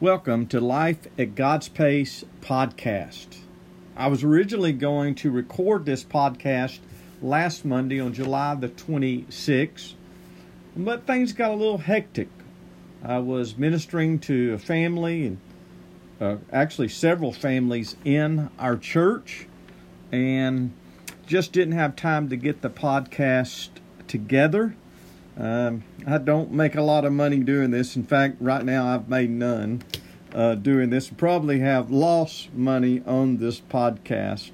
Welcome to Life at God's Pace podcast. I was originally going to record this podcast last Monday on July the 26th, but things got a little hectic. I was ministering to a family and uh, actually several families in our church and just didn't have time to get the podcast together. Um, I don't make a lot of money doing this. In fact, right now I've made none uh, doing this. Probably have lost money on this podcast.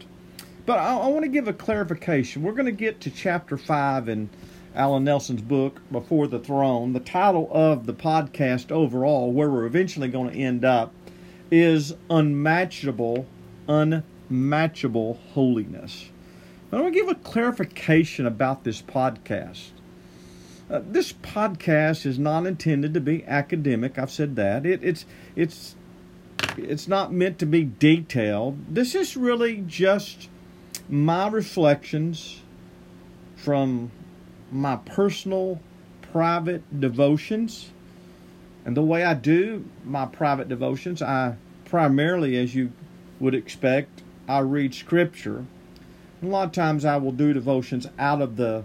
But I, I want to give a clarification. We're going to get to chapter 5 in Alan Nelson's book, Before the Throne. The title of the podcast overall, where we're eventually going to end up, is Unmatchable, Unmatchable Holiness. I want to give a clarification about this podcast. Uh, this podcast is not intended to be academic. I've said that. It, it's it's it's not meant to be detailed. This is really just my reflections from my personal private devotions. And the way I do my private devotions, I primarily, as you would expect, I read scripture. And a lot of times I will do devotions out of the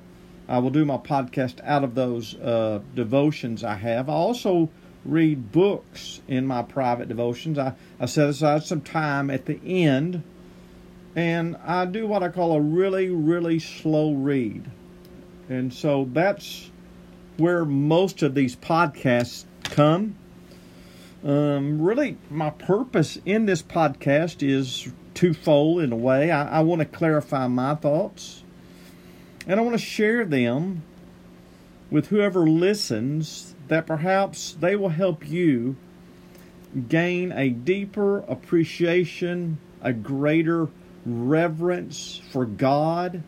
I will do my podcast out of those uh, devotions I have. I also read books in my private devotions. I, I set aside some time at the end and I do what I call a really, really slow read. And so that's where most of these podcasts come. Um, really, my purpose in this podcast is twofold in a way. I, I want to clarify my thoughts and I want to share them with whoever listens that perhaps they will help you gain a deeper appreciation, a greater reverence for God,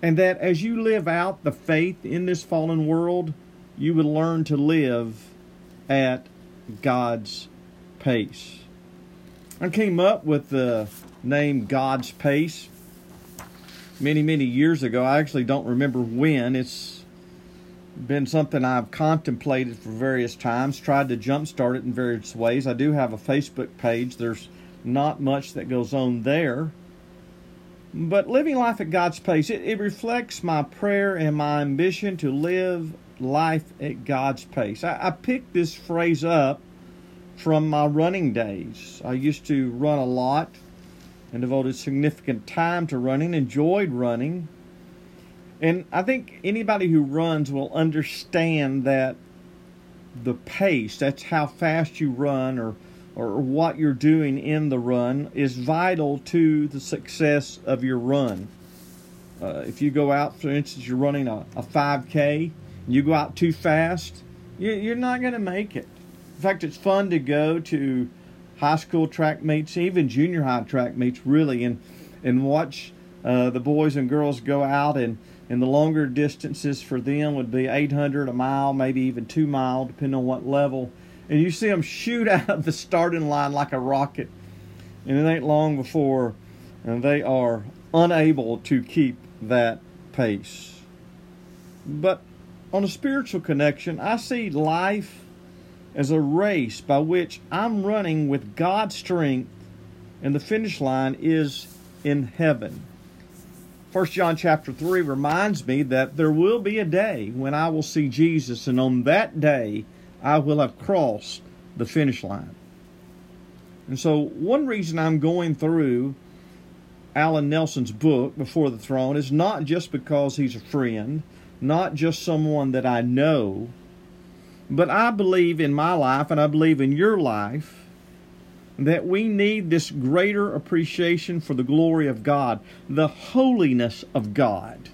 and that as you live out the faith in this fallen world, you would learn to live at God's pace. I came up with the name God's Pace many, many years ago. I actually don't remember when. It's been something I've contemplated for various times, tried to jumpstart it in various ways. I do have a Facebook page. There's not much that goes on there. But living life at God's pace, it, it reflects my prayer and my ambition to live life at God's pace. I, I picked this phrase up from my running days. I used to run a lot and devoted significant time to running, enjoyed running. And I think anybody who runs will understand that the pace, that's how fast you run or or what you're doing in the run is vital to the success of your run. Uh, if you go out, for instance, you're running a, a 5K, you go out too fast, you, you're not going to make it. In fact, it's fun to go to high school track meets, even junior high track meets, really, and and watch uh, the boys and girls go out and and the longer distances for them would be 800 a mile, maybe even two mile, depending on what level. And you see them shoot out of the starting line like a rocket, and it ain't long before and they are unable to keep that pace. But on a spiritual connection, I see life as a race by which I'm running with God's strength, and the finish line is in heaven. 1 John chapter 3 reminds me that there will be a day when I will see Jesus, and on that day I will have crossed the finish line. And so, one reason I'm going through Alan Nelson's book, Before the Throne, is not just because he's a friend, not just someone that I know, but I believe in my life, and I believe in your life, that we need this greater appreciation for the glory of God, the holiness of God.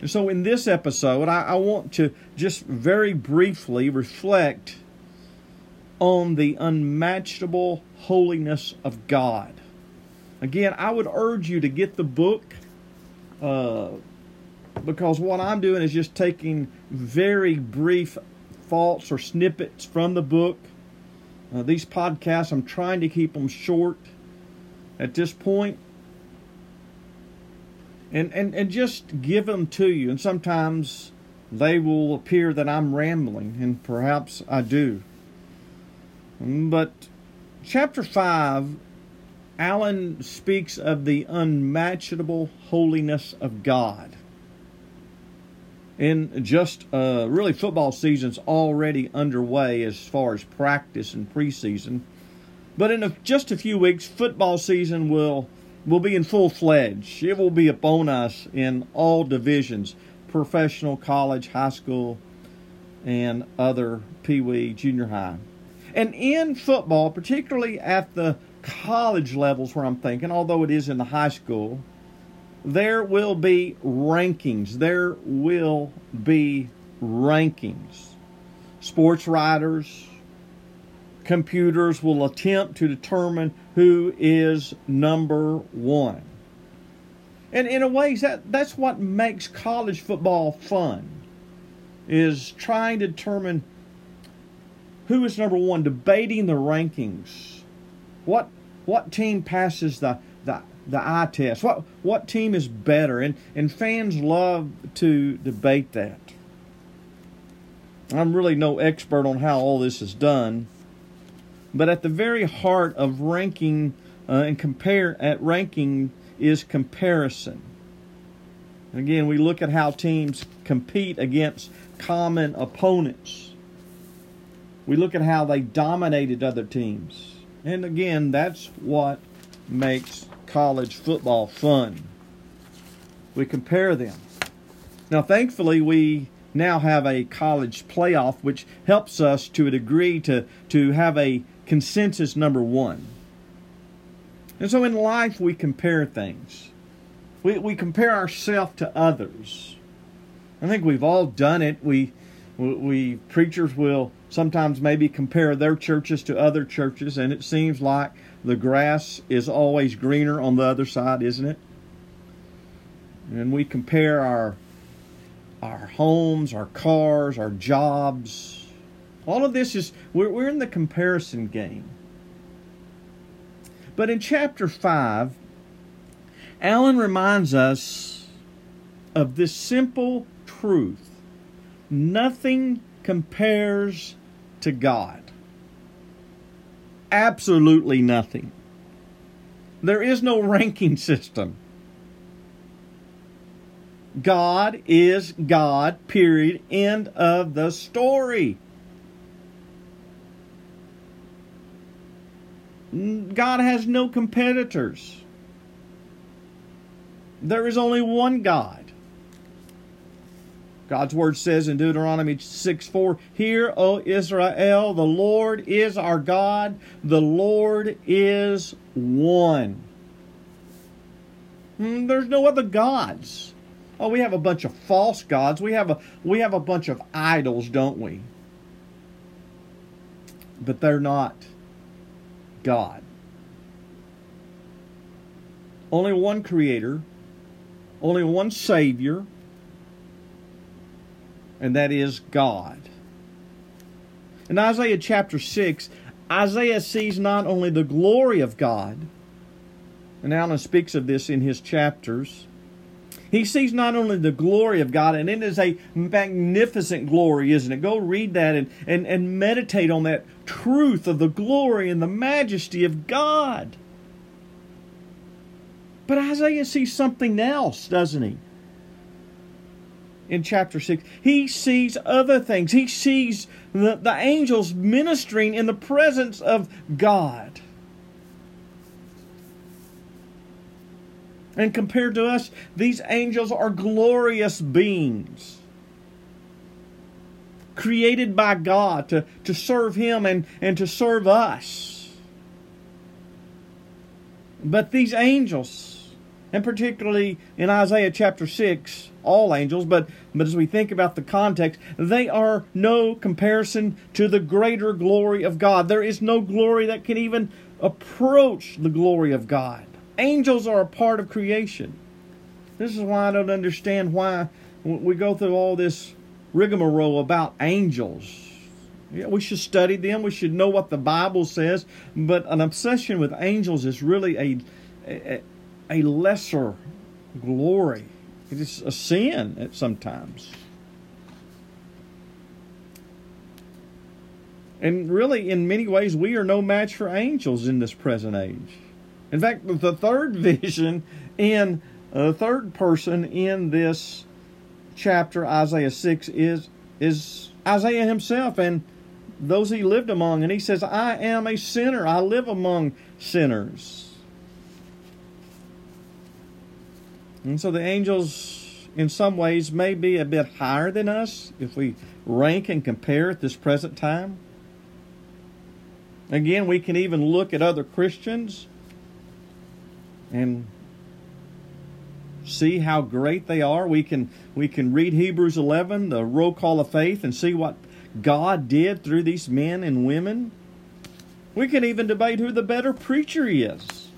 And so, in this episode, I, I want to just very briefly reflect on the unmatchable holiness of God. Again, I would urge you to get the book. Uh, because what I'm doing is just taking very brief thoughts or snippets from the book. Uh, these podcasts, I'm trying to keep them short at this point and, and, and just give them to you. And sometimes they will appear that I'm rambling, and perhaps I do. But chapter 5, Allen speaks of the unmatchable holiness of God. In just uh, really football season's already underway as far as practice and preseason, but in a, just a few weeks, football season will will be in full fledged. It will be upon us in all divisions: professional, college, high school, and other pee wee, junior high. And in football, particularly at the college levels where I'm thinking, although it is in the high school, there will be rankings. There will be rankings. Sports writers, computers will attempt to determine who is number one. And in a way, that, that's what makes college football fun, is trying to determine who is number one, debating the rankings. What what team passes the the eye test? What what team is better? And and fans love to debate that. I'm really no expert on how all this is done, but at the very heart of ranking uh, and compare at ranking is comparison. again, we look at how teams compete against common opponents. We look at how they dominated other teams. And again, that's what makes college football fun. We compare them. Now, thankfully, we now have a college playoff, which helps us to a degree to, to have a consensus number one. And so in life, we compare things. We, we compare ourselves to others. I think we've all done it. We, we, we preachers will sometimes maybe compare their churches to other churches, and it seems like the grass is always greener on the other side, isn't it? And we compare our our homes, our cars, our jobs. All of this is we're, we're in the comparison game. But in chapter 5, Allen reminds us of this simple truth nothing compares to God. Absolutely nothing. There is no ranking system. God is God, period. End of the story. God has no competitors. There is only one God. God's word says in Deuteronomy 6 4, Hear, O Israel, the Lord is our God, the Lord is one. Hmm, there's no other gods. Oh, we have a bunch of false gods. We have a we have a bunch of idols, don't we? But they're not God. Only one creator, only one savior, and that is God. In Isaiah chapter 6, Isaiah sees not only the glory of God, and Allen speaks of this in his chapters. He sees not only the glory of God, and it is a magnificent glory, isn't it? Go read that and, and, and meditate on that truth of the glory and the majesty of God. But Isaiah sees something else, doesn't he? In chapter 6. He sees other things. He sees the, the angels ministering in the presence of God. And compared to us, these angels are glorious beings. Created by God to, to serve Him and, and to serve us. But these angels, and particularly in Isaiah chapter 6, all angels, but, but as we think about the context, they are no comparison to the greater glory of God. There is no glory that can even approach the glory of God. Angels are a part of creation. This is why I don't understand why we go through all this rigmarole about angels. Yeah, we should study them. We should know what the Bible says. But an obsession with angels is really a, a, a lesser glory it is a sin at sometimes. And really, in many ways, we are no match for angels in this present age. In fact, the third vision in uh, the third person in this chapter, Isaiah 6, is, is Isaiah himself and those he lived among. And he says, I am a sinner. I live among sinners. And so the angels, in some ways, may be a bit higher than us if we rank and compare at this present time. Again, we can even look at other Christians and see how great they are. We can we can read Hebrews 11, the roll call of faith, and see what God did through these men and women. We can even debate who the better preacher is.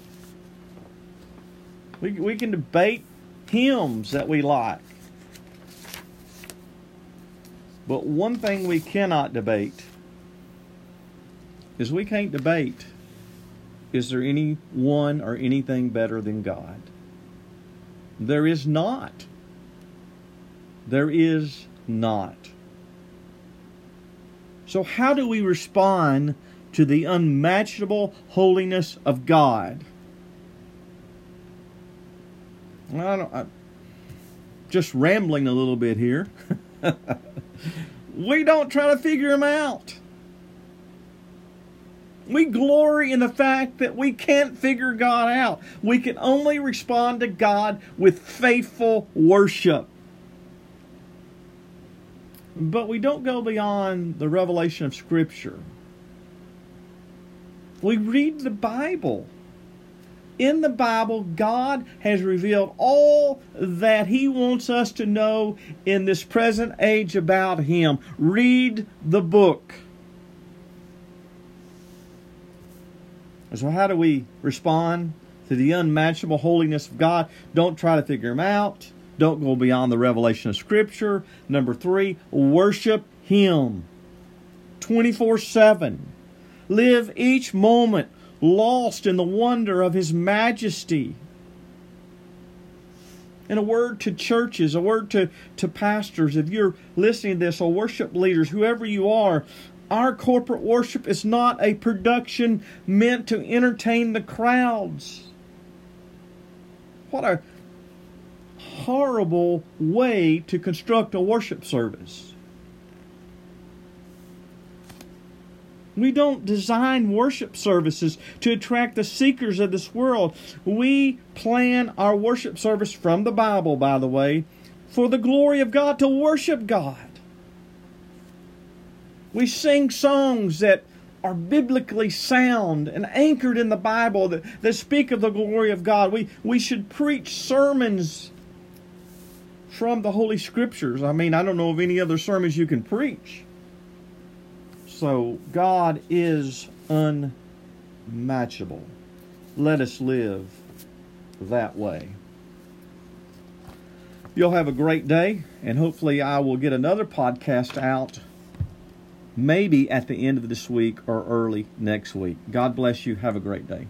We, we can debate hymns that we like. But one thing we cannot debate is we can't debate is there anyone or anything better than God? There is not. There is not. So, how do we respond to the unmatchable holiness of God? I don't, I, just rambling a little bit here. we don't try to figure him out. We glory in the fact that we can't figure God out. We can only respond to God with faithful worship. But we don't go beyond the revelation of Scripture. We read the Bible. In the Bible, God has revealed all that He wants us to know in this present age about Him. Read the book. So, how do we respond to the unmatchable holiness of God? Don't try to figure Him out. Don't go beyond the revelation of Scripture. Number three, worship Him 24 7. Live each moment lost in the wonder of His majesty. And a word to churches, a word to, to pastors, if you're listening to this, or worship leaders, whoever you are, our corporate worship is not a production meant to entertain the crowds. What a horrible way to construct a worship service. We don't design worship services to attract the seekers of this world. We plan our worship service from the Bible, by the way, for the glory of God, to worship God. We sing songs that are biblically sound and anchored in the Bible that, that speak of the glory of God. We, we should preach sermons from the Holy Scriptures. I mean, I don't know of any other sermons you can preach. So, God is unmatchable. Let us live that way. You'll have a great day, and hopefully, I will get another podcast out maybe at the end of this week or early next week. God bless you. Have a great day.